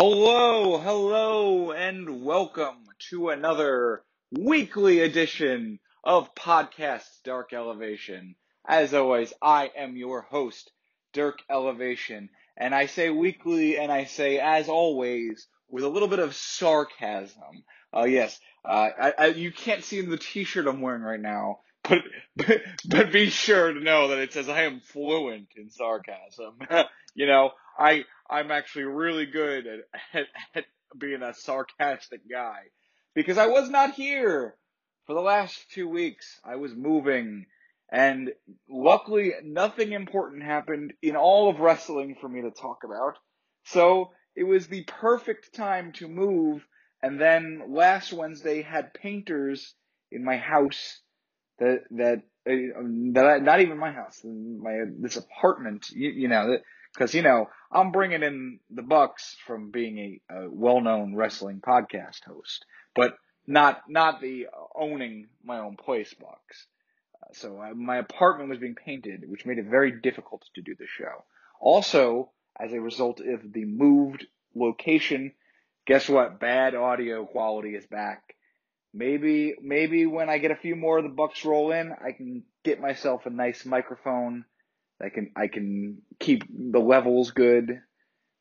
Hello, hello, and welcome to another weekly edition of Podcast Dark Elevation. As always, I am your host, Dirk Elevation, and I say weekly and I say as always with a little bit of sarcasm. Uh, yes, uh, I, I, you can't see in the t-shirt I'm wearing right now, but, but, but be sure to know that it says I am fluent in sarcasm. you know, I, I'm actually really good at, at, at being a sarcastic guy because I was not here for the last two weeks. I was moving and luckily nothing important happened in all of wrestling for me to talk about. So it was the perfect time to move. And then last Wednesday had painters in my house that, that, uh, that not even my house, my, this apartment, you, you know, that, because, you know, I'm bringing in the bucks from being a, a well-known wrestling podcast host, but not, not the owning my own place bucks. Uh, so uh, my apartment was being painted, which made it very difficult to do the show. Also, as a result of the moved location, guess what? Bad audio quality is back. Maybe, maybe when I get a few more of the bucks roll in, I can get myself a nice microphone I can I can keep the levels good,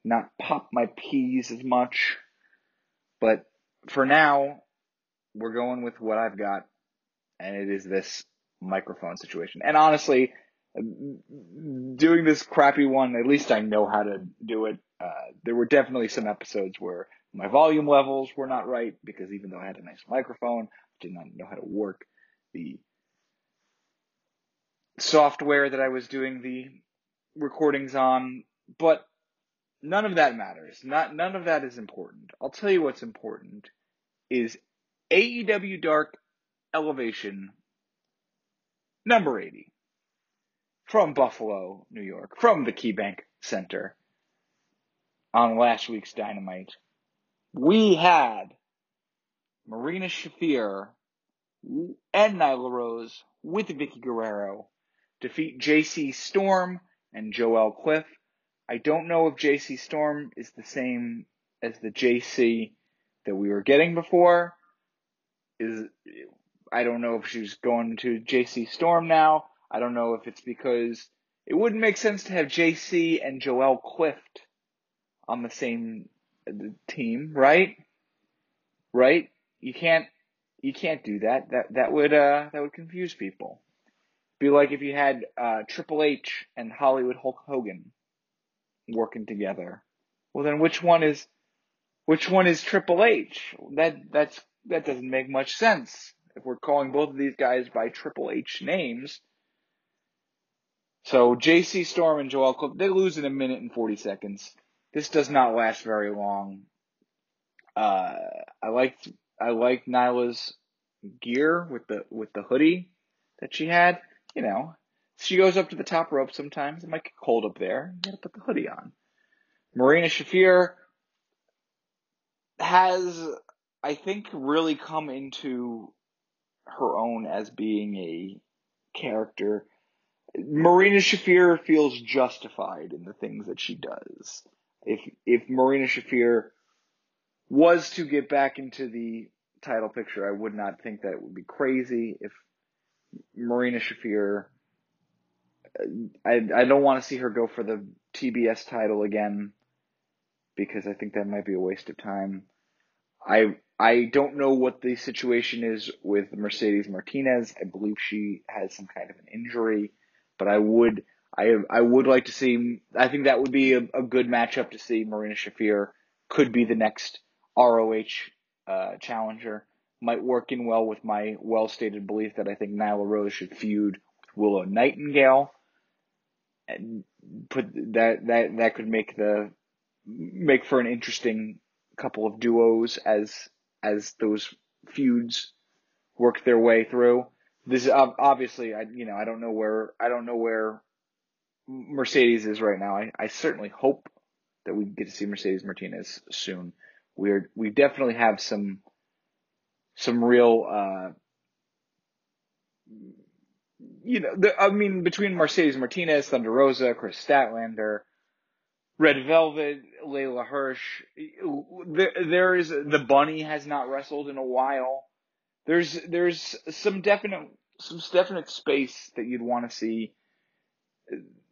not pop my peas as much. But for now, we're going with what I've got, and it is this microphone situation. And honestly, doing this crappy one, at least I know how to do it. Uh, there were definitely some episodes where my volume levels were not right because even though I had a nice microphone, I did not know how to work the software that I was doing the recordings on, but none of that matters. Not none of that is important. I'll tell you what's important is AEW Dark Elevation number 80 from Buffalo, New York, from the KeyBank Center on last week's Dynamite. We had Marina Shafir and Nyla Rose with Vickie Guerrero defeat JC Storm and Joelle Clift. I don't know if JC Storm is the same as the JC that we were getting before. Is I don't know if she's going to JC Storm now. I don't know if it's because it wouldn't make sense to have JC and Joelle Clift on the same team, right? Right? You can't you can't do that. That that would uh that would confuse people. Be like if you had uh, Triple H and Hollywood Hulk Hogan working together. Well, then which one is which one is Triple H? That that's that doesn't make much sense if we're calling both of these guys by Triple H names. So JC Storm and Joel Cook they lose in a minute and forty seconds. This does not last very long. Uh, I liked I liked Nyla's gear with the with the hoodie that she had you know, she goes up to the top rope sometimes. It might get cold up there. You gotta put the hoodie on. Marina Shafir has, I think, really come into her own as being a character. Marina Shafir feels justified in the things that she does. If if Marina Shafir was to get back into the title picture, I would not think that it would be crazy if Marina Shafir. I I don't want to see her go for the TBS title again because I think that might be a waste of time. I I don't know what the situation is with Mercedes Martinez. I believe she has some kind of an injury, but I would I I would like to see. I think that would be a, a good matchup to see. Marina Shafir could be the next ROH uh, challenger might work in well with my well stated belief that I think Nyla Rose should feud with Willow Nightingale. And put that that that could make the make for an interesting couple of duos as as those feuds work their way through. This is obviously I you know I don't know where I don't know where Mercedes is right now. I, I certainly hope that we get to see Mercedes Martinez soon. We're we definitely have some some real, uh, you know, the, I mean, between Mercedes Martinez, Thunder Rosa, Kris Statlander, Red Velvet, Leyla Hirsch. There, there is the bunny has not wrestled in a while. There's there's some definite some definite space that you'd want to see.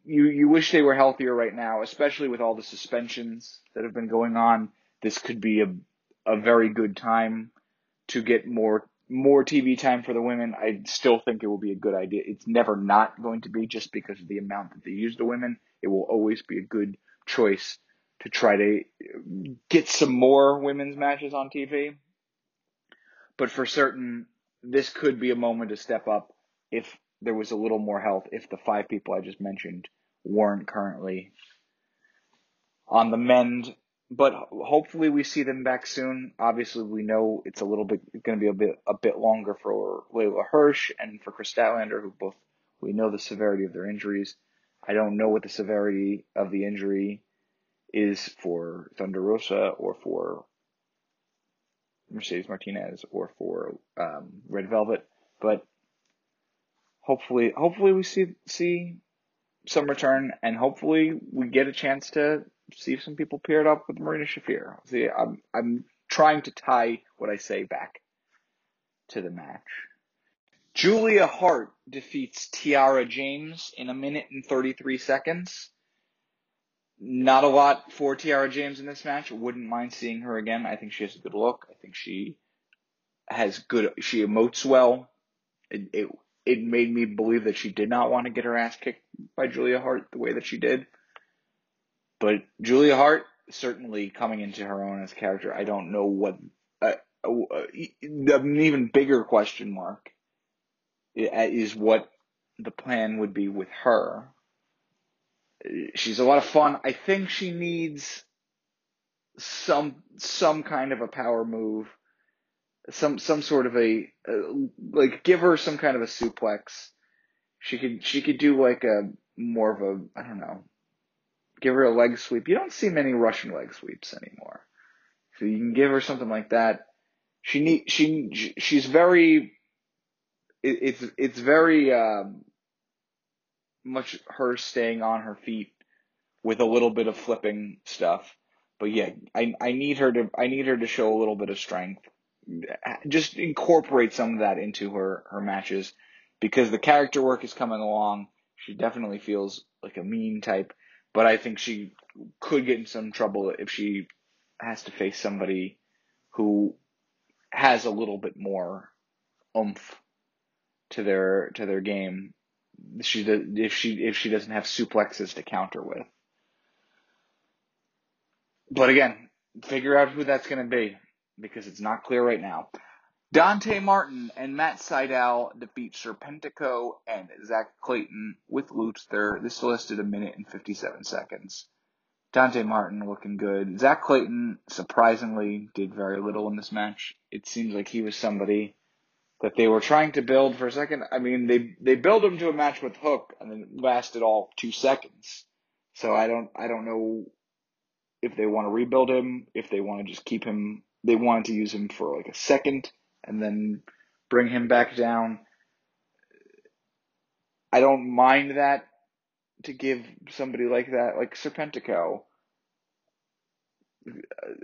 You you wish they were healthier right now, especially with all the suspensions that have been going on. This could be a a very good time to get more more TV time for the women. I still think it will be a good idea. It's never not going to be just because of the amount that they use the women. It will always be a good choice to try to get some more women's matches on TV. But for certain, this could be a moment to step up if there was a little more health, if the five people I just mentioned weren't currently on the mend. But hopefully we see them back soon. Obviously, we know it's a little bit going to be a bit a bit longer for Leyla Hirsch and for Kris Statlander, who both we know the severity of their injuries. I don't know what the severity of the injury is for Thunder Rosa or for Mercedes Martinez or for um, Red Velvet, but hopefully, hopefully we see see some return, and hopefully we get a chance to see if some people paired up with Marina Shafir. See, I'm I'm trying to tie what I say back to the match. Julia Hart defeats Tiara James in a minute and 33 seconds. Not a lot for Tiara James in this match. Wouldn't mind seeing her again. I think she has a good look. I think she has good, she emotes well. It, it, it made me believe that she did not want to get her ass kicked by Julia Hart the way that she did. But Julia Hart certainly coming into her own as a character. I don't know what, uh, uh, an even bigger question mark is what the plan would be with her. She's a lot of fun. I think she needs some some kind of a power move, some some sort of a uh, like give her some kind of a suplex. She could she could do like a more of a I don't know. Give her a leg sweep. You don't see many Russian leg sweeps anymore, so you can give her something like that. She need she she's very it, it's it's very um, much her staying on her feet with a little bit of flipping stuff. But yeah, I I need her to I need her to show a little bit of strength. Just incorporate some of that into her her matches because the character work is coming along. She definitely feels like a mean type, but I think she could get in some trouble if she has to face somebody who has a little bit more oomph to their to their game. She if she if she doesn't have suplexes to counter with. But again, figure out who that's going to be because it's not clear right now. Dante Martin and Matt Sydal defeat Serpentico and Zack Clayton with Luther. This lasted a minute and 57 seconds. Dante Martin looking good. Zack Clayton surprisingly did very little in this match. It seems like he was somebody that they were trying to build for a second. I mean, they they built him to a match with Hook, and then it lasted all two seconds. So I don't I don't know if they want to rebuild him, if they want to just keep him. They wanted to use him for like a second and then bring him back down. I don't mind that to give somebody like that, like Serpentico,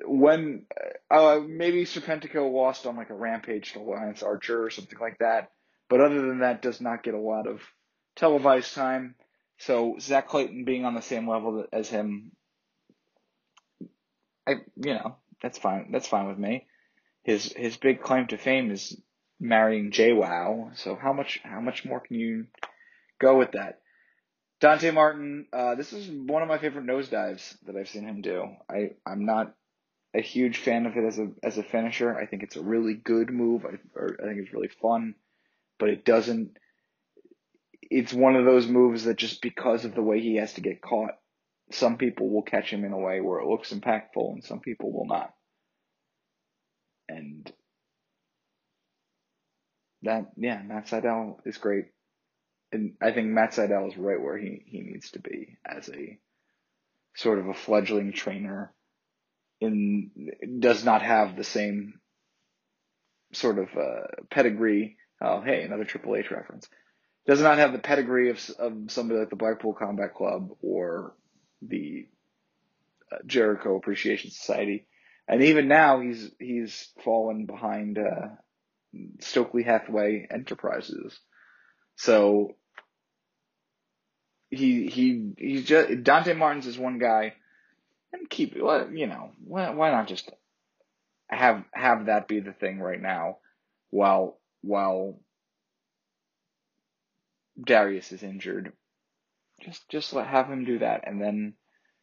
when uh, maybe Serpentico lost on like a rampage to Lance Archer or something like that, but other than that, does not get a lot of televised time. So Zack Clayton being on the same level as him, I you know that's fine. That's fine with me. His his big claim to fame is marrying JWoww. So how much how much more can you go with that? Dante Martin, uh, this is one of my favorite nosedives that I've seen him do. I, I'm not a huge fan of it as a as a finisher. I think it's a really good move. I, I think it's really fun, but it doesn't. It's one of those moves that just because of the way he has to get caught, some people will catch him in a way where it looks impactful, and some people will not. And that, yeah, Matt Sydal is great and I think Matt Sydal is right where he, he needs to be as a sort of a fledgling trainer. In does not have the same sort of uh, pedigree. Oh, hey, another Triple H reference. Does not have the pedigree of of somebody like the Blackpool Combat Club or the Jericho Appreciation Society, and even now he's he's fallen behind uh, Stokely Hathaway Enterprises. So he he he's just Dante Martin's is one guy, and keep you know why why not just have have that be the thing right now, while while Darius is injured. Just just let have him do that, and then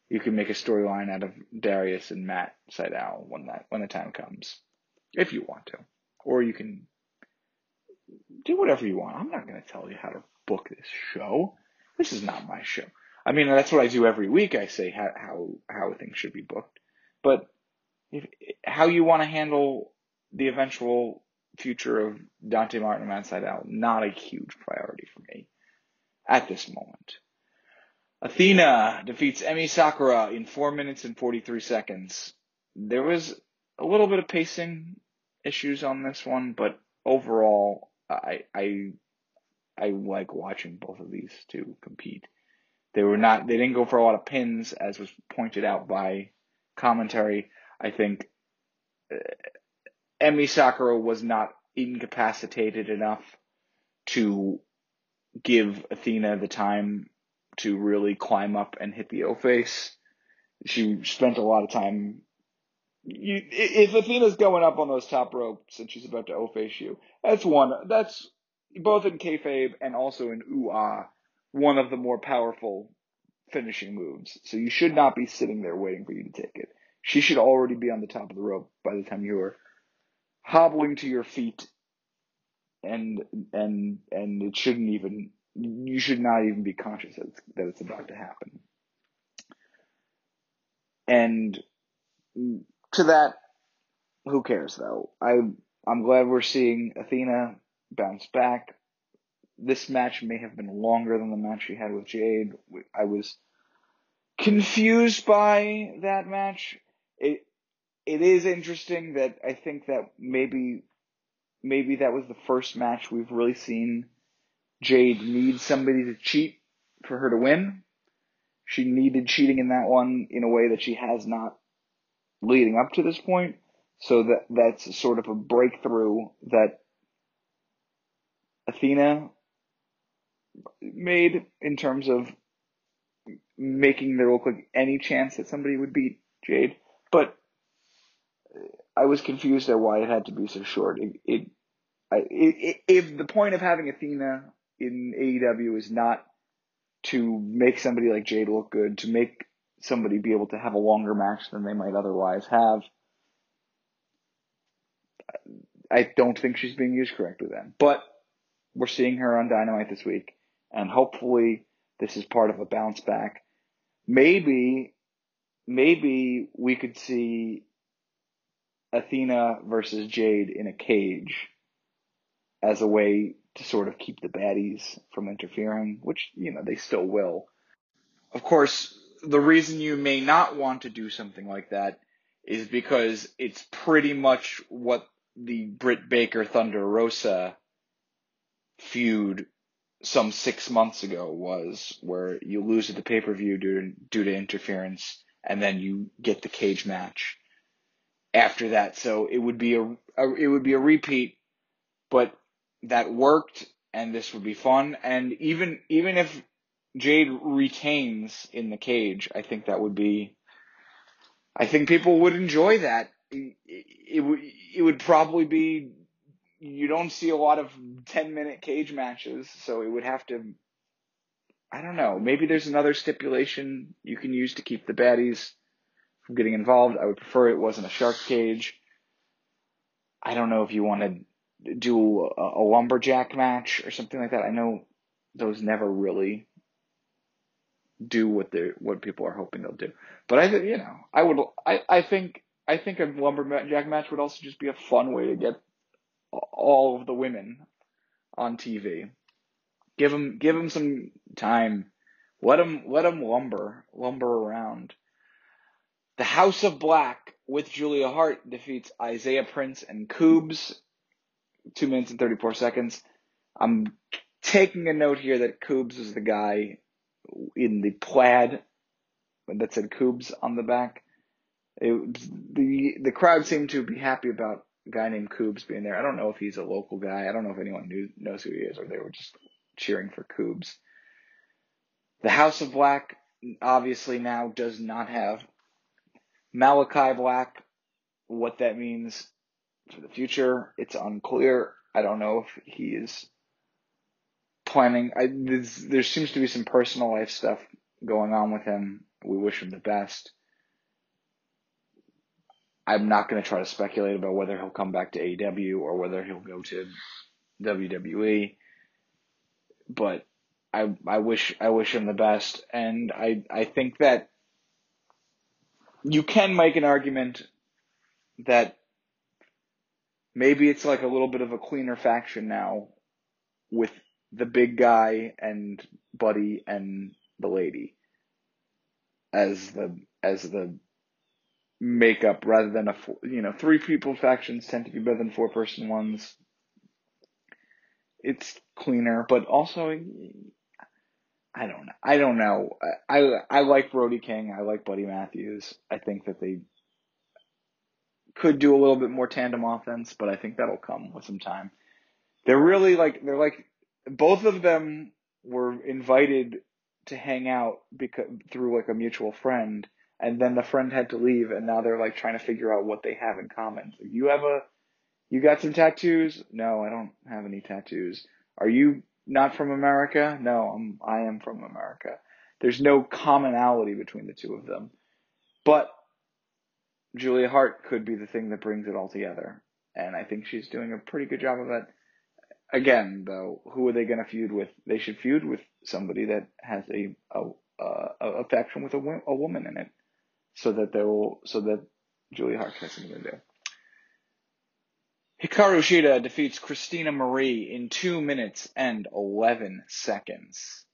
you can make a storyline out of Darius and Matt Sydal when that when the time comes, if you want to, or you can do whatever you want. I'm not going to tell you how to book this show. This is not my show. I mean, that's what I do every week. I say how how, how things should be booked, but if, how you want to handle the eventual future of Dante Martin and Matt Sydal, not a huge priority for me at this moment. Athena defeats Emi Sakura in 4 minutes and 43 seconds. There was a little bit of pacing issues on this one, but overall, I, I, I like watching both of these two compete. They were not, they didn't go for a lot of pins, as was pointed out by commentary. I think uh, Emi Sakura was not incapacitated enough to give Athena the time to really climb up and hit the O face. She spent a lot of time. You, if Athena's going up on those top ropes and she's about to O face you, that's one. That's both in kayfabe and also in ooh one of the more powerful finishing moves. So you should not be sitting there waiting for you to take it. She should already be on the top of the rope by the time you are hobbling to your feet and and and it shouldn't even you should not even be conscious that it's, that it's about to happen. And to that, who cares though? I I'm glad we're seeing Athena bounce back. This match may have been longer than the match she had with Jade. I was confused by that match. It it is interesting that I think that maybe maybe that was the first match we've really seen Jade needs somebody to cheat for her to win. She needed cheating in that one in a way that she has not leading up to this point. So that that's sort of a breakthrough that Athena made in terms of making there look like any chance that somebody would beat Jade. But I was confused at why it had to be so short. It, it, I, it, if the point of having Athena in AEW is not to make somebody like Jade look good, to make somebody be able to have a longer match than they might otherwise have. I don't think she's being used correctly then. But we're seeing her on Dynamite this week, and hopefully this is part of a bounce back. Maybe, maybe we could see Athena versus Jade in a cage as a way to sort of keep the baddies from interfering, which, you know, they still will. Of course, the reason you may not want to do something like that is because it's pretty much what the Britt Baker Thunder Rosa feud some six months ago was, where you lose at the pay per view due to, due to interference, and then you get the cage match after that. So it would be a, a it would be a repeat, but that worked and this would be fun. And even even if Jade retains in the cage, I think that would be. I think people would enjoy that. It, it would it would probably be. You don't see a lot of ten minute cage matches, so it would have to. I don't know. Maybe there's another stipulation you can use to keep the baddies from getting involved. I would prefer it wasn't a shark cage. I don't know if you wanted do a, a lumberjack match or something like that. I know those never really do what they what people are hoping they'll do. But I you know I would I I think I think a lumberjack match would also just be a fun way to get all of the women on TV. Give them give them some time. Let them let them lumber lumber around. The House of Black with Julia Hart defeats Isaiah Prince and Coobs two minutes and 34 seconds. I'm taking a note here that Coobs is the guy in the plaid that said Coobs on the back. It, the the crowd seemed to be happy about a guy named Coobs being there. I don't know if he's a local guy. I don't know if anyone knew, knows who he is, or they were just cheering for Coobs. The House of Black obviously now does not have Malachi Black. What that means for the future, it's unclear. I don't know if he is planning. I, there seems to be some personal life stuff going on with him. We wish him the best. I'm not going to try to speculate about whether he'll come back to AEW or whether he'll go to WWE. But I I wish I wish him the best, and I I think that you can make an argument that maybe it's like a little bit of a cleaner faction now with the big guy and Buddy and the lady as the as the makeup rather than a four, you know three people factions tend to be better than four person ones. It's cleaner, but also I don't. I don't know. I I like Brody King. I like Buddy Matthews. I think that they could do a little bit more tandem offense, but I think that'll come with some time. They're really like they're like both of them were invited to hang out because through like a mutual friend and then the friend had to leave and now they're like trying to figure out what they have in common. So you have a you got some tattoos? No, I don't have any tattoos. Are you not from America? No, I'm I am from America. There's no commonality between the two of them. But Julia Hart could be the thing that brings it all together. And I think she's doing a pretty good job of it. Again, though, who are they going to feud with? They should feud with somebody that has a a, a, a faction with a, a woman in it, so that they will so that Julia Hart has something to do. Hikaru Shida defeats Christina Marie in 2 minutes and 11 seconds.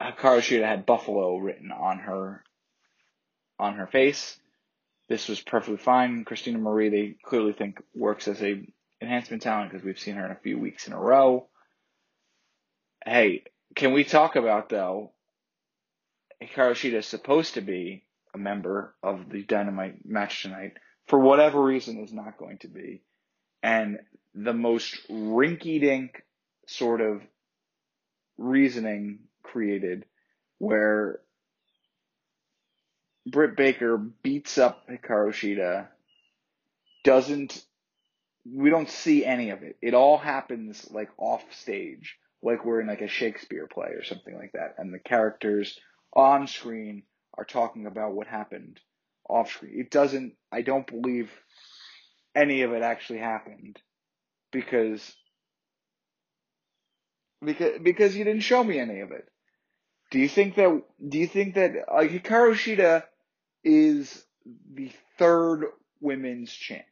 Hikaru Shida had Buffalo written on her on her face. This was perfectly fine. Christina Marie, they clearly think works as a enhancement talent because we've seen her in a few weeks in a row. Hey, can we talk about though? Hikaru Shida is supposed to be a member of the Dynamite match tonight. For whatever reason, is not going to be and the most rinky dink sort of reasoning created where Britt Baker beats up Hikaru Shida, doesn't, we don't see any of it. It all happens like off stage, like we're in like a Shakespeare play or something like that, and the characters on screen are talking about what happened off screen. It doesn't, I don't believe any of it actually happened because because because you didn't show me any of it. Do you think that do you think that like Hikaru Shida is the third women's champion?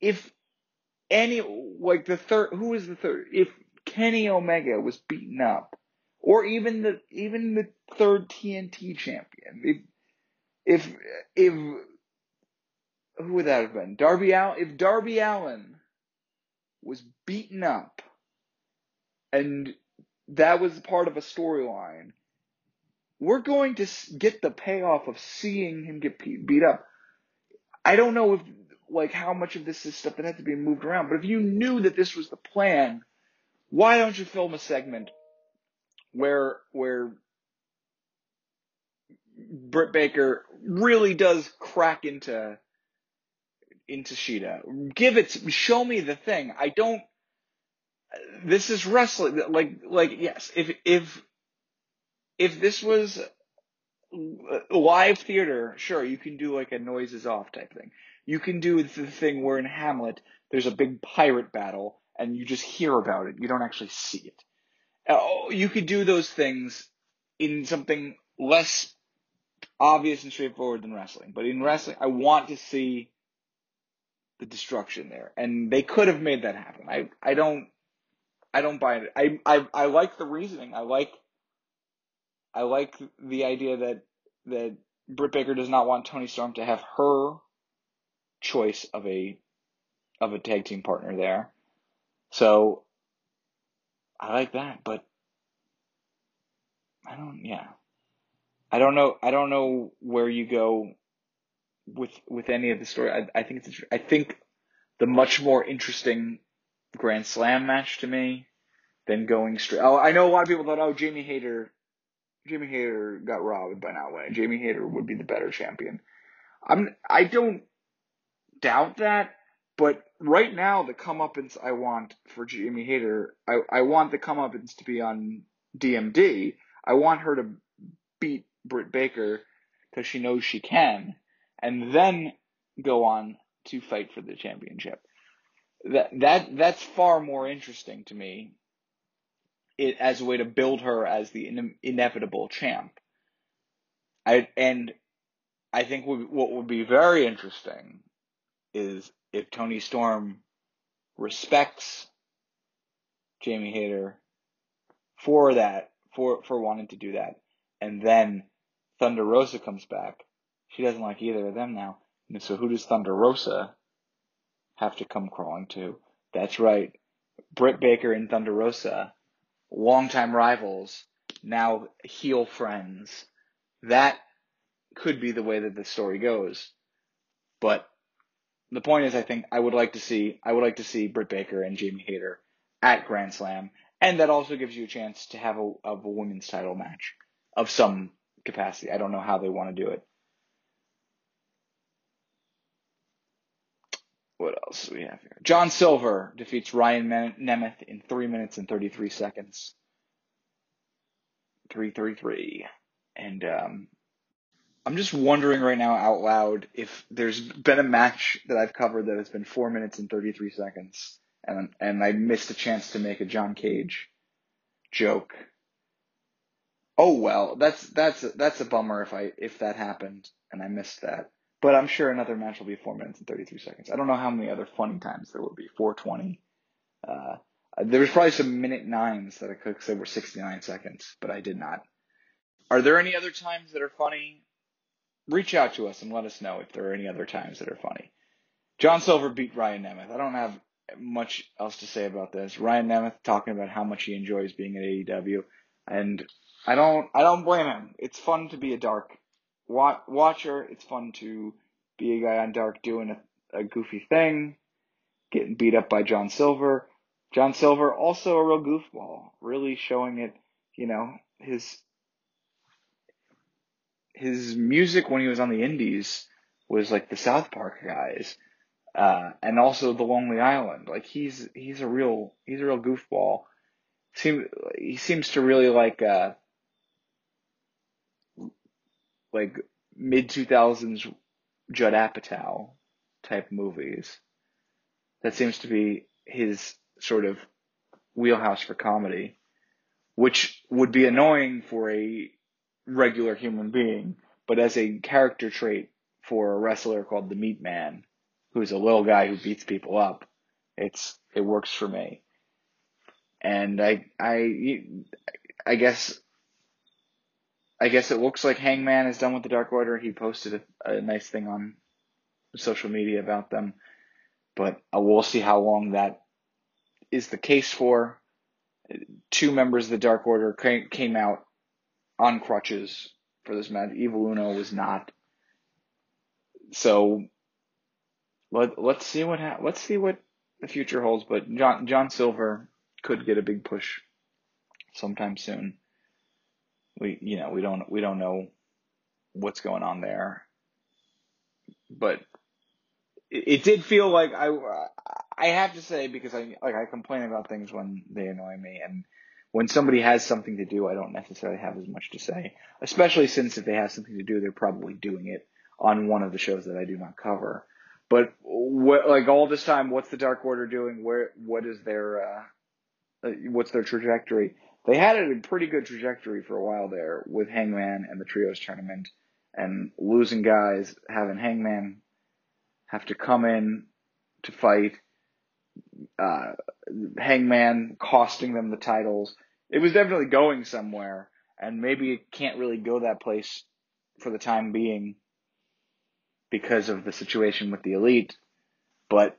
If any like the third who is the third? If Kenny Omega was beaten up, or even the even the third TNT champion, if if if who would that have been? Darby Allin. If Darby Allin was beaten up, and that was part of a storyline, we're going to get the payoff of seeing him get beat up. I don't know if like how much of this is stuff that had to be moved around, but if you knew that this was the plan, why don't you film a segment where where Britt Baker really does crack into into Shida. Give it, show me the thing. I don't, this is wrestling. Like, like, yes, if, if, if this was live theater, sure, you can do like a noises off type thing. You can do the thing where in Hamlet, there's a big pirate battle and you just hear about it. You don't actually see it. Oh, you could do those things in something less obvious and straightforward than wrestling. But in wrestling, I want to see the destruction there, and they could have made that happen. I I don't I don't buy it. I I I like the reasoning. I like I like the idea that that Britt Baker does not want Toni Storm to have her choice of a of a tag team partner there. So I like that, but I don't yeah. I don't know. I don't know where you go with with any of the story. I, I think it's. I think the much more interesting Grand Slam match to me than going straight. Oh, I know a lot of people thought, oh, Jamie Hayter, Jamie Hayter got robbed by not winning. Jamie Hayter would be the better champion. I'm. I don't doubt that, but right now the comeuppance I want for Jamie Hayter, I I want the comeuppance to be on DMD. I want her to beat Britt Baker because she knows she can, and then go on to fight for the championship. That that that's far more interesting to me. It as a way to build her as the in, inevitable champ. I and I think what would be very interesting is if Toni Storm respects Jamie Hayter for that for for wanting to do that, and then Thunder Rosa comes back. She doesn't like either of them now. And so who does Thunder Rosa have to come crawling to? That's right. Britt Baker and Thunder Rosa, longtime rivals, now heel friends. That could be the way that the story goes. But the point is, I think I would like to see, I would like to see Britt Baker and Jamie Hayter at Grand Slam. And that also gives you a chance to have a, of a women's title match of some capacity. I don't know how they want to do it. What else do we have here? John Silver defeats Ryan Nemeth in 3 minutes and 33 seconds. 333. And um, I'm just wondering right now out loud if there's been a match that I've covered that has been 4 minutes and 33 seconds and and I missed a chance to make a John Cage joke Oh well, that's that's that's a bummer if I if that happened and I missed that. But I'm sure another match will be four minutes and thirty three seconds. I don't know how many other funny times there will be. Four twenty. Uh, there was probably some minute nines that I could say were sixty nine seconds, but I did not. Are there any other times that are funny? Reach out to us and let us know if there are any other times that are funny. John Silver beat Ryan Nemeth. I don't have much else to say about this. Ryan Nemeth talking about how much he enjoys being at AEW, and I don't I don't blame him. It's fun to be a dark watcher. It's fun to be a guy on dark doing a, a goofy thing, getting beat up by John Silver. John Silver also a real goofball, really showing it. You know his his music when he was on the Indies was like the South Park guys, uh, and also the Lonely Island. Like he's he's a real he's a real goofball. Seem he seems to really like uh, like mid 2000s Judd Apatow type movies. That seems to be his sort of wheelhouse for comedy, which would be annoying for a regular human being, but as a character trait for a wrestler called the Meat Man, who's a little guy who beats people up, it's it works for me. And I I I guess I guess it looks like Hangman is done with the Dark Order. He posted a, a nice thing on social media about them, but uh, we'll see how long that is the case for. Two members of the Dark Order came, came out on crutches for this match. Evil Uno was not. So let let's see what ha- let's see what the future holds. But John John Silver could get a big push sometime soon we you know we don't we don't know what's going on there, but it, it did feel like I I have to say because I like I complain about things when they annoy me and when somebody has something to do, I don't necessarily have as much to say, especially since if they have something to do, they're probably doing it on one of the shows that I do not cover. But what, like all this time, what's the Dark Order doing? Where, what is their, uh, uh what's their trajectory? They had a pretty good trajectory for a while there with Hangman and the Trios tournament and losing guys, having Hangman have to come in to fight, uh, Hangman costing them the titles. It was definitely going somewhere, and maybe it can't really go that place for the time being because of the situation with the elite. But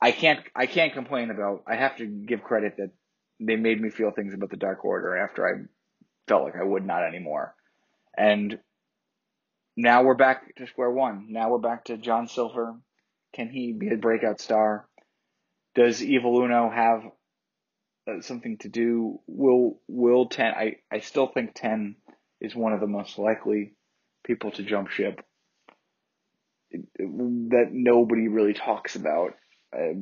I can't I can't complain about. I have to give credit that they made me feel things about the Dark Order after I felt like I would not anymore. And now we're back to square one. Now we're back to John Silver. Can he be a breakout star? Does Evil Uno have uh, something to do? Will will ten? I I still think ten is one of the most likely people to jump ship that nobody really talks about. Uh,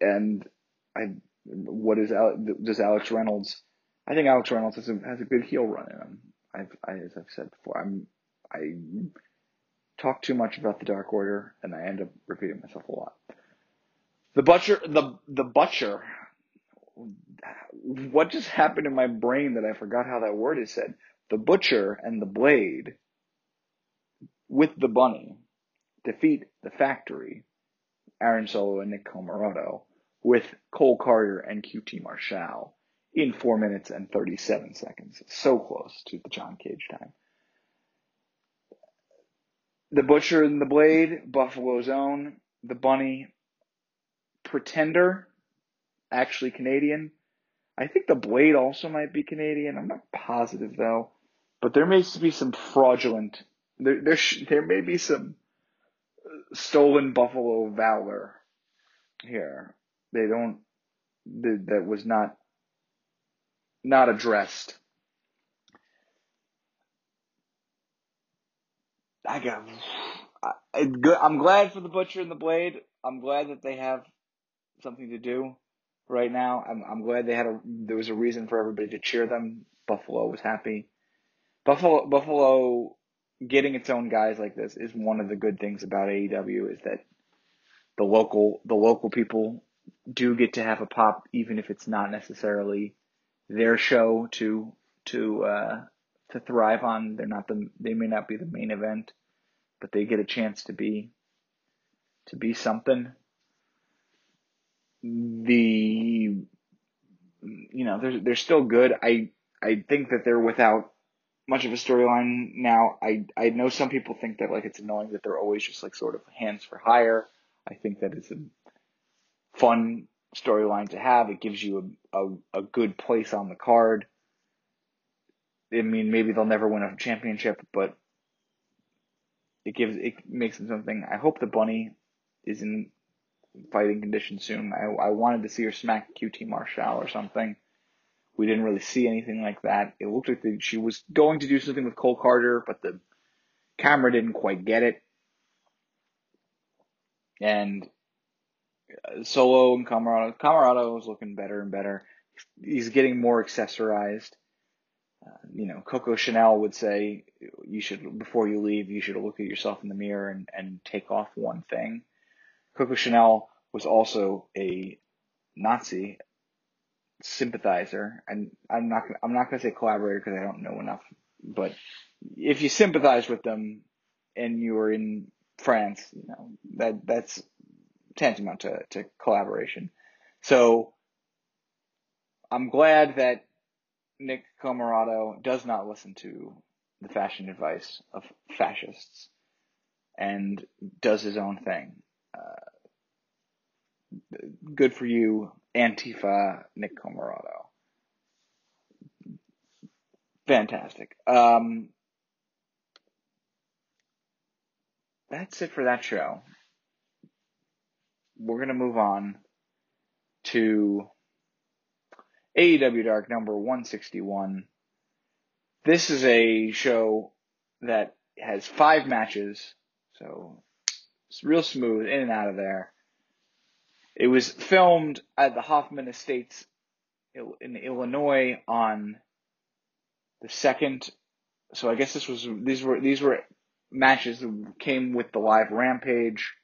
and I, what is does Alex Reynolds? I think Alex Reynolds has a, has a good heel run in him. I've, I, as I've said before, I'm I talk too much about the Dark Order, and I end up repeating myself a lot. The butcher, the the butcher. What just happened in my brain that I forgot how that word is said? The butcher and the blade with the bunny defeat the factory, Aaron Solo and Nick Comoroto, with Cole Carter and QT Marshall in 4 minutes and 37 seconds. So close to the John Cage time. The Butcher and the Blade, Buffalo's Own, The Bunny, Pretender, actually Canadian. I think the Blade also might be Canadian. I'm not positive though. But there may be some fraudulent, there, there, there may be some uh, stolen Buffalo valor here. They don't, that was not, not addressed. I got, I, I'm glad for the Butcher and the Blade. I'm glad that they have something to do right now. I'm, I'm glad they had a, there was a reason for everybody to cheer them. Buffalo was happy. Buffalo, Buffalo getting its own guys like this is one of the good things about AEW is that the local the local people do get to have a pop even if it's not necessarily their show to to uh, to thrive on. They're not the they may not be the main event, but they get a chance to be to be something. The you know they're they're still good. I I think that they're without much of a storyline now. I I know some people think that like it's annoying that they're always just like sort of hands for hire. I think that it's a fun storyline to have. It gives you a, a, a good place on the card. I mean, maybe they'll never win a championship, but it gives it makes them something. I hope the bunny is in fighting condition soon. I I wanted to see her smack QT Marshall or something. We didn't really see anything like that. It looked like the, she was going to do something with Cole Carter, but the camera didn't quite get it. And Solo and Comoroto, Comoroto is looking better and better. He's getting more accessorized. Uh, you know, Coco Chanel would say you should, before you leave, you should look at yourself in the mirror and, and take off one thing. Coco Chanel was also a Nazi sympathizer, and I'm not gonna, I'm not going to say collaborator because I don't know enough, but if you sympathize with them and you're in France, you know that that's tantamount to, to collaboration. So I'm glad that Nick Comoroto does not listen to the fashion advice of fascists and does his own thing. Uh, good for you, Antifa Nick Comoroto. Fantastic. Um, that's it for that show. We're going to move on to AEW Dark number 161. This is a show that has five matches, so it's real smooth in and out of there. It was filmed at the Hoffman Estates in Illinois on the second. So I guess this was these were these were matches that came with the live Rampage,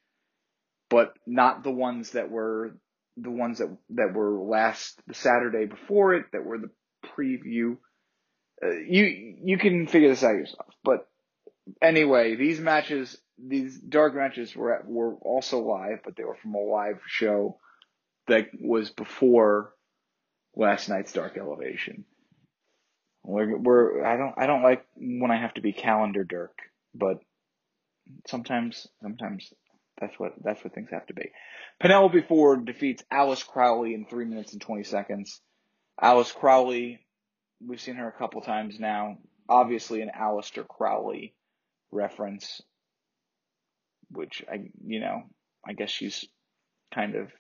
but not the ones that were the ones that that were last the Saturday before it that were the preview. Uh, you you can figure this out yourself, but anyway, these matches these dark matches were at, were also live, but they were from a live show that was before last night's Dark Elevation. We're, we're I don't I don't like when I have to be calendar Dirk, but sometimes sometimes that's what that's what things have to be. Penelope Ford defeats Alice Crowley in three minutes and twenty seconds. Alice Crowley, we've seen her a couple times now. obviously an Aleister Crowley reference, which I, you know, I guess she's kind of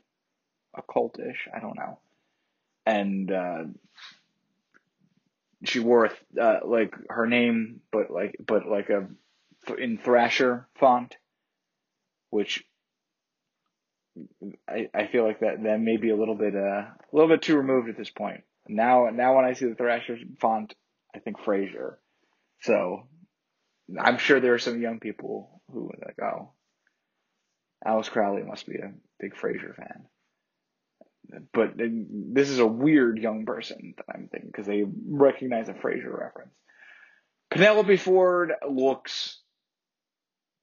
occultish. I don't know. And, uh, she wore, uh, like her name, but like, but like a, in Thrasher font, which I, I feel like that, that may be a little bit, uh, a little bit too removed at this point. Now, now when I see the Thrasher font, I think Frasier. So I'm sure there are some young people who are like, oh, Alice Crowley must be a big Frasier fan. But this is a weird young person that I'm thinking because they recognize a Frasier reference. Penelope Ford looks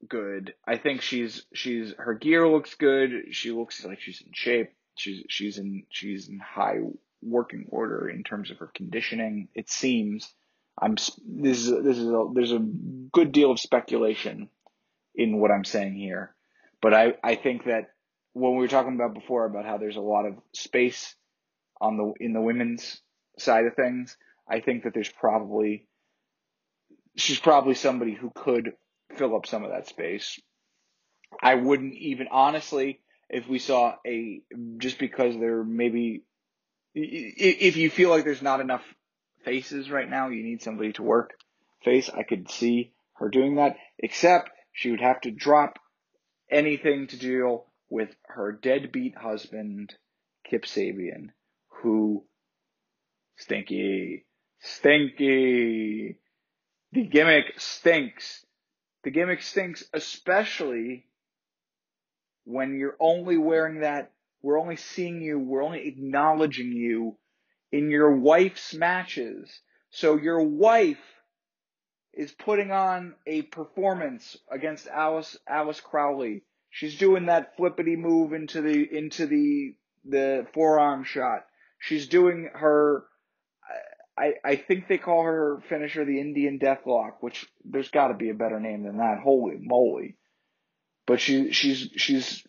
good. I think she's she's her gear looks good. She looks like she's in shape. She's she's in she's in high working order in terms of her conditioning. It seems I'm this is this is a, there's a good deal of speculation in what I'm saying here, but I I think that when we were talking about before about how there's a lot of space on the in the women's side of things, I think that there's probably she's probably somebody who could fill up some of that space. I wouldn't even honestly if we saw a just because there maybe if you feel like there's not enough faces right now, you need somebody to work face. I could see her doing that, except she would have to drop anything to deal with her deadbeat husband, Kip Sabian, who stinky, stinky. The gimmick stinks. The gimmick stinks, especially when you're only wearing that we're only seeing you, we're only acknowledging you in your wife's matches. So your wife is putting on a performance against Alice Alice Crowley. She's doing that flippity move into the into the the forearm shot. She's doing her I, I think they call her finisher the Indian Deathlock, which there's got to be a better name than that. Holy moly! But she she's she's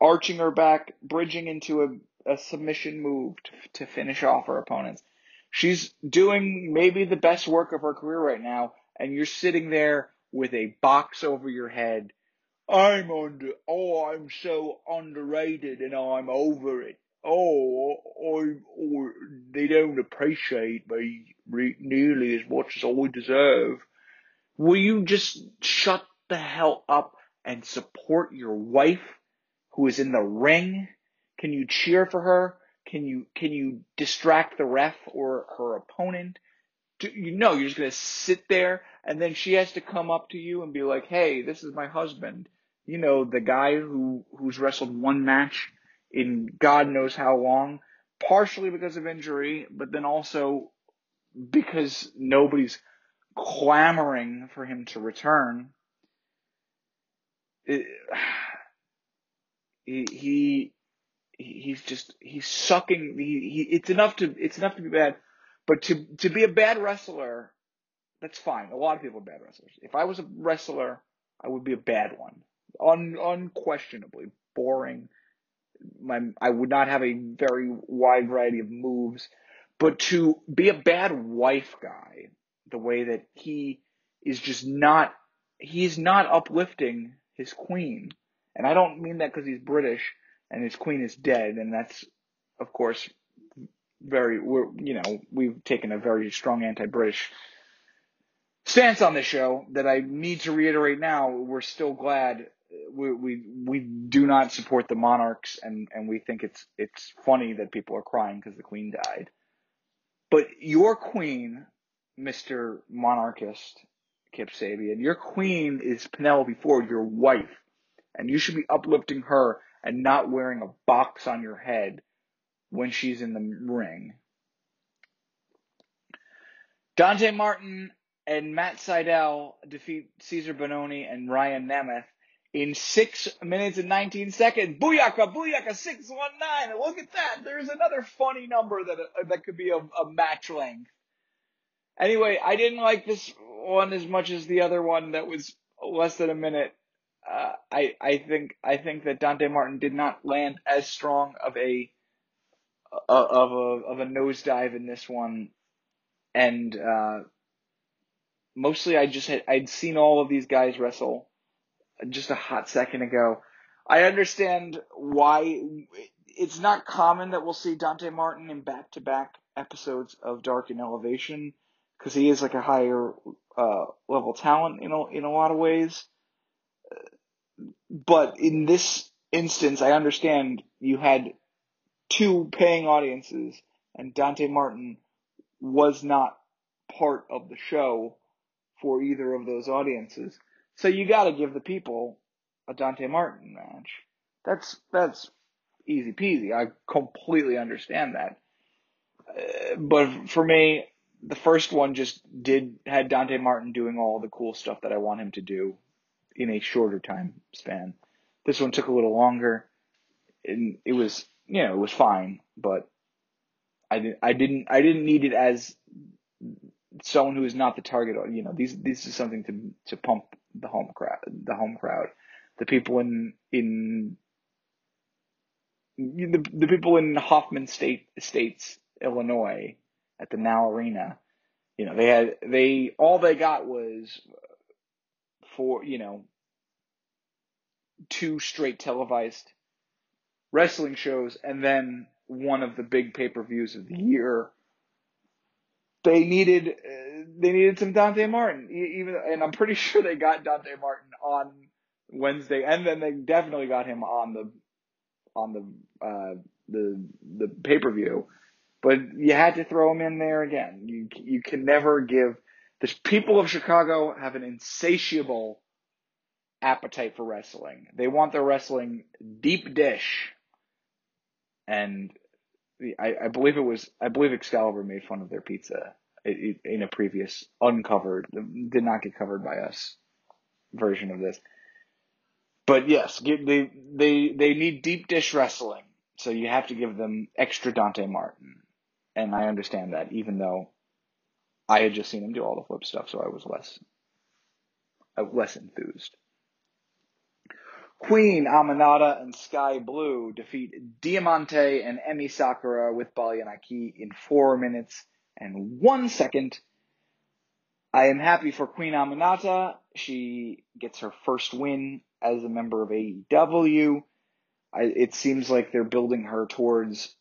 arching her back, bridging into a, a submission move to, to finish off her opponents. She's doing maybe the best work of her career right now, and you're sitting there with a box over your head. I'm under, oh, I'm so underrated and I'm over it. Oh, I, or they don't appreciate me nearly as much as I deserve. Will you just shut the hell up and support your wife who is in the ring? Can you cheer for her? Can you can you distract the ref or her opponent? Do, you know you're just gonna sit there and then she has to come up to you and be like, "Hey, this is my husband." You know the guy who who's wrestled one match in God knows how long, partially because of injury, but then also because nobody's clamoring for him to return. It, he, he he's just he's sucking. He, he it's enough to it's enough to be bad, but to to be a bad wrestler, that's fine. A lot of people are bad wrestlers. If I was a wrestler, I would be a bad one, Un, unquestionably boring. My I would not have a very wide variety of moves, but to be a bad wife guy, the way that he is just not he's not uplifting his queen and I don't mean that because he's British and his queen is dead, and that's, of course, very, we're, you know, we've taken a very strong anti-British stance on this show that I need to reiterate now. We're still glad we, we, we do not support the monarchs and, and we think it's, it's funny that people are crying because the queen died. But your queen, Mr. Monarchist, Kip Sabian, your queen is Penelope Ford, your wife and you should be uplifting her and not wearing a box on your head when she's in the ring. Dante Martin and Matt Sydal defeat Cezar Bononi and Ryan Nemeth in 6 minutes and 19 seconds. Booyaka, booyaka, 619. Look at that. There's another funny number that, uh, that could be a, a match length. Anyway, I didn't like this one as much as the other one that was less than a minute uh, I I think I think that Dante Martin did not land as strong of a uh, of a of a nosedive in this one, and uh, mostly I just had I'd seen all of these guys wrestle just a hot second ago. I understand why it's not common that we'll see Dante Martin in back to back episodes of Dark and Elevation because he is like a higher uh, level talent in a, in a lot of ways. But in this instance, I understand you had two paying audiences, and Dante Martin was not part of the show for either of those audiences. So you got to give the people a Dante Martin match. That's that's easy peasy. I completely understand that. Uh, but for me, the first one just did had Dante Martin doing all the cool stuff that I want him to do in a shorter time span. This one took a little longer, and it was you know it was fine, but I didn't I didn't I didn't need it as someone who is not the target. You know, these this is something to to pump the home crowd, the home crowd, the people in in the the people in Hoffman State States, Illinois, at the Now Arena. You know, they had they all they got was for you know two straight televised wrestling shows and then one of the big pay per views of the year they needed uh, they needed some Dante Martin. Even and I'm pretty sure they got Dante Martin on Wednesday, and then they definitely got him on the on the uh, the the pay per view. But you had to throw him in there again. You you can never give the people of Chicago have an insatiable appetite for wrestling. They want their wrestling deep dish. And I, I believe it was I believe Excalibur made fun of their pizza in a previous uncovered did not get covered by us version of this. But yes, they they they need deep dish wrestling, so you have to give them extra Dante Martin, and I understand that even though I had just seen him do all the flip stuff, so I was less less enthused. Queen Aminata and Skye Blue defeat Diamante and Emi Sakura with Aki in four minutes and one second. I am happy for Queen Aminata. She gets her first win as a member of AEW. I, it seems like they're building her towards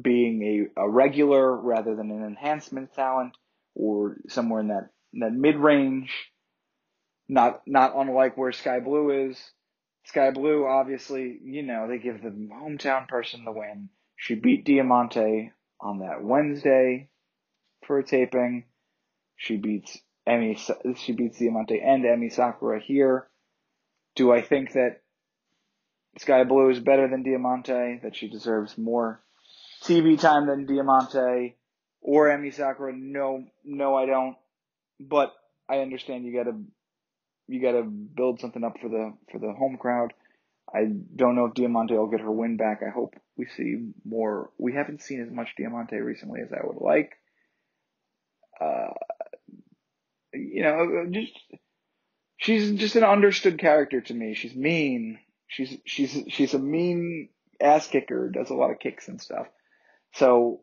being a, a regular rather than an enhancement talent or somewhere in that, in that mid range. Not, not unlike where Skye Blue is. Skye Blue, obviously, you know, they give the hometown person the win. She beat Diamante on that Wednesday for a taping. She beats Emi, she beats Diamante and Emi Sakura here. Do I think that Skye Blue is better than Diamante, that she deserves more TV time than Diamante or Emi Sakura? No, no, I don't. But I understand you gotta you got to build something up for the for the home crowd. I don't know if Diamante will get her win back. I hope we see more. We haven't seen as much Diamante recently as I would like. Uh, you know, just she's just an understood character to me. She's mean. She's she's she's a mean ass kicker. Does a lot of kicks and stuff. So,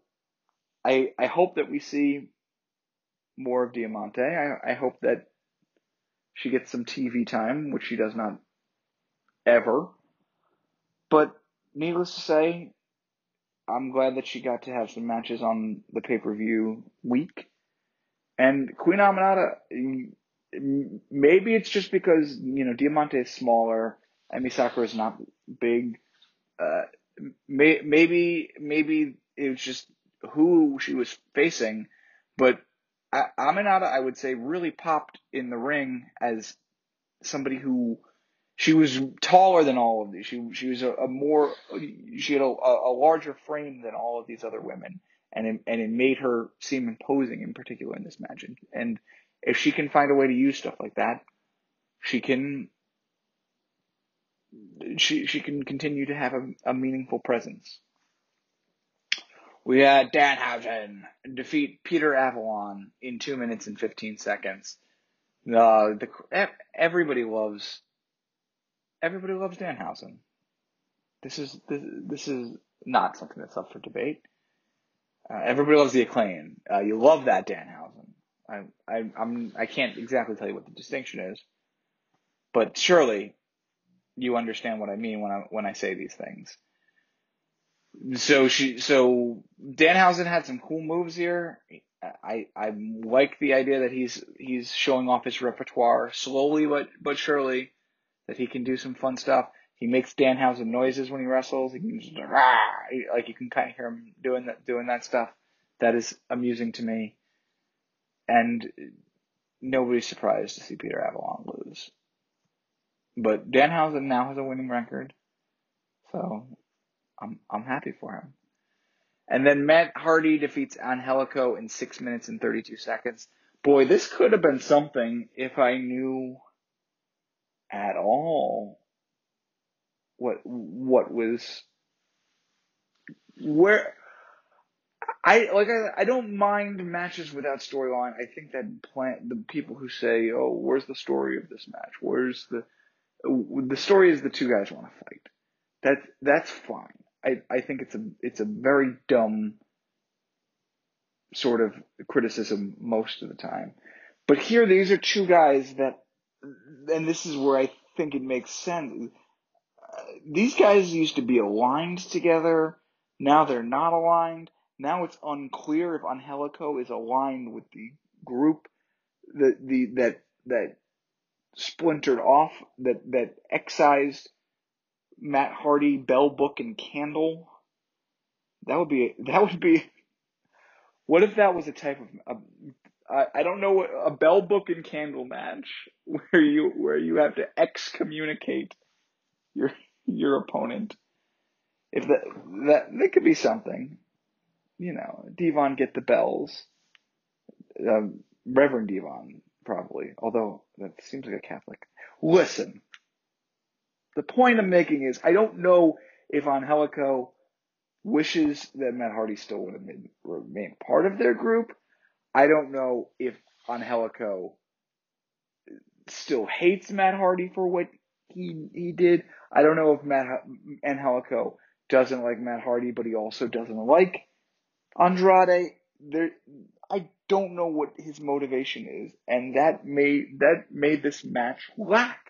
I I hope that we see more of Diamante. I I hope that she gets some TV time, which she does not ever. But needless to say, I'm glad that she got to have some matches on the pay per view week. And Queen Aminata, maybe it's just because, you know, Diamante is smaller, Emi Sakura is not big. Uh, may, maybe, maybe it was just who she was facing, but Aminata, I would say, really popped in the ring as somebody who she was taller than all of these. She she was a, a more she had a, a larger frame than all of these other women, and it, and it made her seem imposing in particular in this match. And, and if she can find a way to use stuff like that, she can she she can continue to have a, a meaningful presence. We had Danhausen defeat Peter Avalon in two minutes and fifteen seconds. Uh, the everybody loves everybody loves Danhausen. This is this, this is not something that's up for debate. Uh, everybody loves the acclaim. Uh, you love that Danhausen. I, I I'm I can't exactly tell you what the distinction is, but surely you understand what I mean when I when I say these things. So she so Danhausen had some cool moves here. I I like the idea that he's he's showing off his repertoire slowly but but surely that he can do some fun stuff. He makes Danhausen noises when he wrestles. He can just, rah, like you can kind of hear him doing that doing that stuff. That is amusing to me, and nobody's surprised to see Peter Avalon lose. But Danhausen now has a winning record, so I'm I'm happy for him. And then Matt Hardy defeats Angelico in six minutes and 32 seconds. Boy, this could have been something if I knew at all what what was where I like I, I don't mind matches without storyline. I think that plant the people who say, "Oh, where's the story of this match? Where's the the story is the two guys want to fight." That that's fine. I I think it's a it's a very dumb sort of criticism most of the time. But here these are two guys that and this is where I think it makes sense uh, these guys used to be aligned together. Now they're not aligned. Now it's unclear if Angelico is aligned with the group that the that that splintered off that that excised Matt Hardy, Bell Book, and Candle. That would be that would be. What if that was a type of a, I don't know a Bell Book and Candle match where you where you have to excommunicate your your opponent. If that that that could be something, you know, D-Von get the bells. Um, Reverend D-Von probably, although that seems like a Catholic. Listen, the point I'm making is I don't know if Angelico wishes that Matt Hardy still would have remained part of their group. I don't know if Angelico still hates Matt Hardy for what he he did. I don't know if Matt Angelico doesn't like Matt Hardy, but he also doesn't like Andrade. There, I don't know what his motivation is, and that made that made this match lack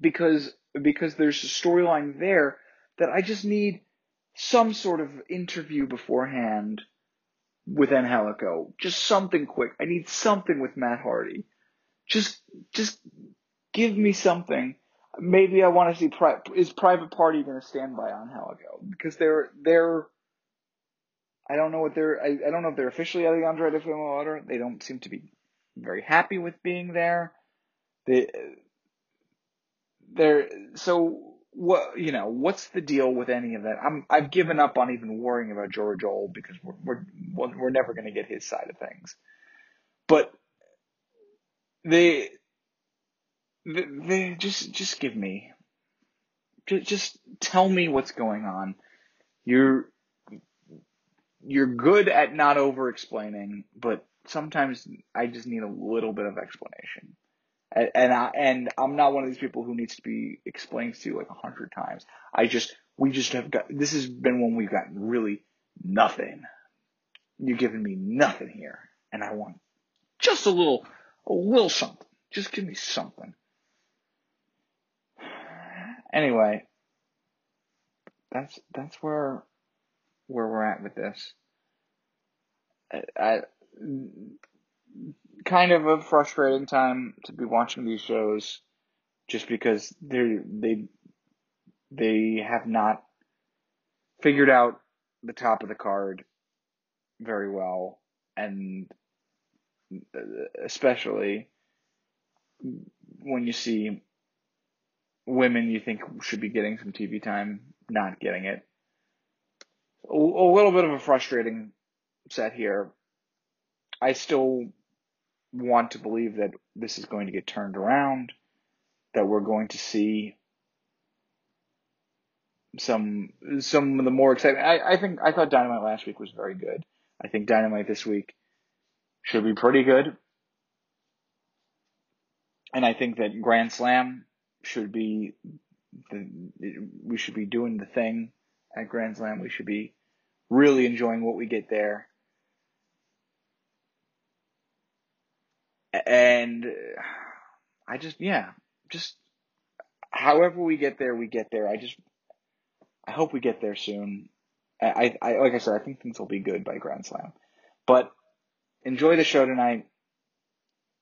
because because there's a storyline there that I just need some sort of interview beforehand with Angelico. Just something quick. I need something with Matt Hardy. Just just give me something. Maybe I want to see pri- is Private Party going to stand by Angelico because they're they're. I don't know what they're. I, I don't know if they're officially out of the Andrade Family Order. They don't seem to be very happy with being there. They they're so what you know what's the deal with any of that? I'm i've given up on even worrying about george old because we're we're, we're never going to get his side of things. But they they just just give me just, just tell me what's going on. You're you're good at not over explaining but sometimes i just need a little bit of explanation and and, I, and I'm not one of these people who needs to be explained to like a hundred times. I just we just have got this has been when we've gotten really nothing. You're giving me nothing here, and I want just a little a little something. Just give me something. Anyway, that's that's where where we're at with this. I, I kind of a frustrating time to be watching these shows just because they they they have not figured out the top of the card very well. And uh, especially when you see women you think should be getting some TV time not getting it. A, a little bit of a frustrating set here. I still want to believe that this is going to get turned around, that we're going to see some some of the more exciting. I, I think I thought Dynamite last week was very good. I think Dynamite this week should be pretty good, and I think that Grand Slam should be the we should be doing the thing at Grand Slam. We should be really enjoying what we get there. And I just yeah, just however we get there, we get there. I just I hope we get there soon. I, I like I said, I think things will be good by Grand Slam. But enjoy the show tonight.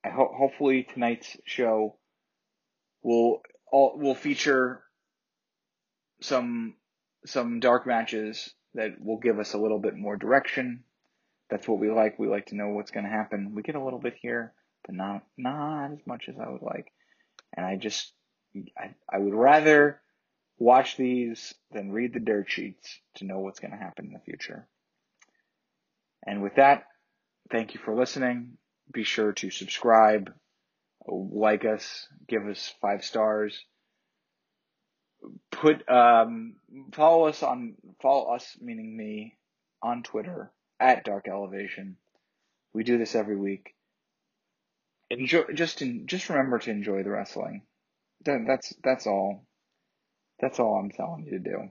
I ho- hopefully tonight's show will all will feature some some dark matches that will give us a little bit more direction. That's what we like. We like to know what's going to happen. We get a little bit here, but not not as much as I would like. And I just I I would rather watch these than read the dirt sheets to know what's going to happen in the future. And with that, thank you for listening. Be sure to subscribe, like us, give us five stars. Put um, follow us on follow us meaning me on Twitter at Dark Elevation. We do this every week. Enjoy just in, just remember to enjoy the wrestling. That, that's that's all. That's all I'm telling you to do.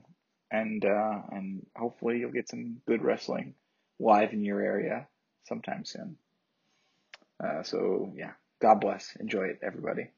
And uh, and hopefully you'll get some good wrestling live in your area sometime soon. Uh, so yeah, God bless. Enjoy it, everybody.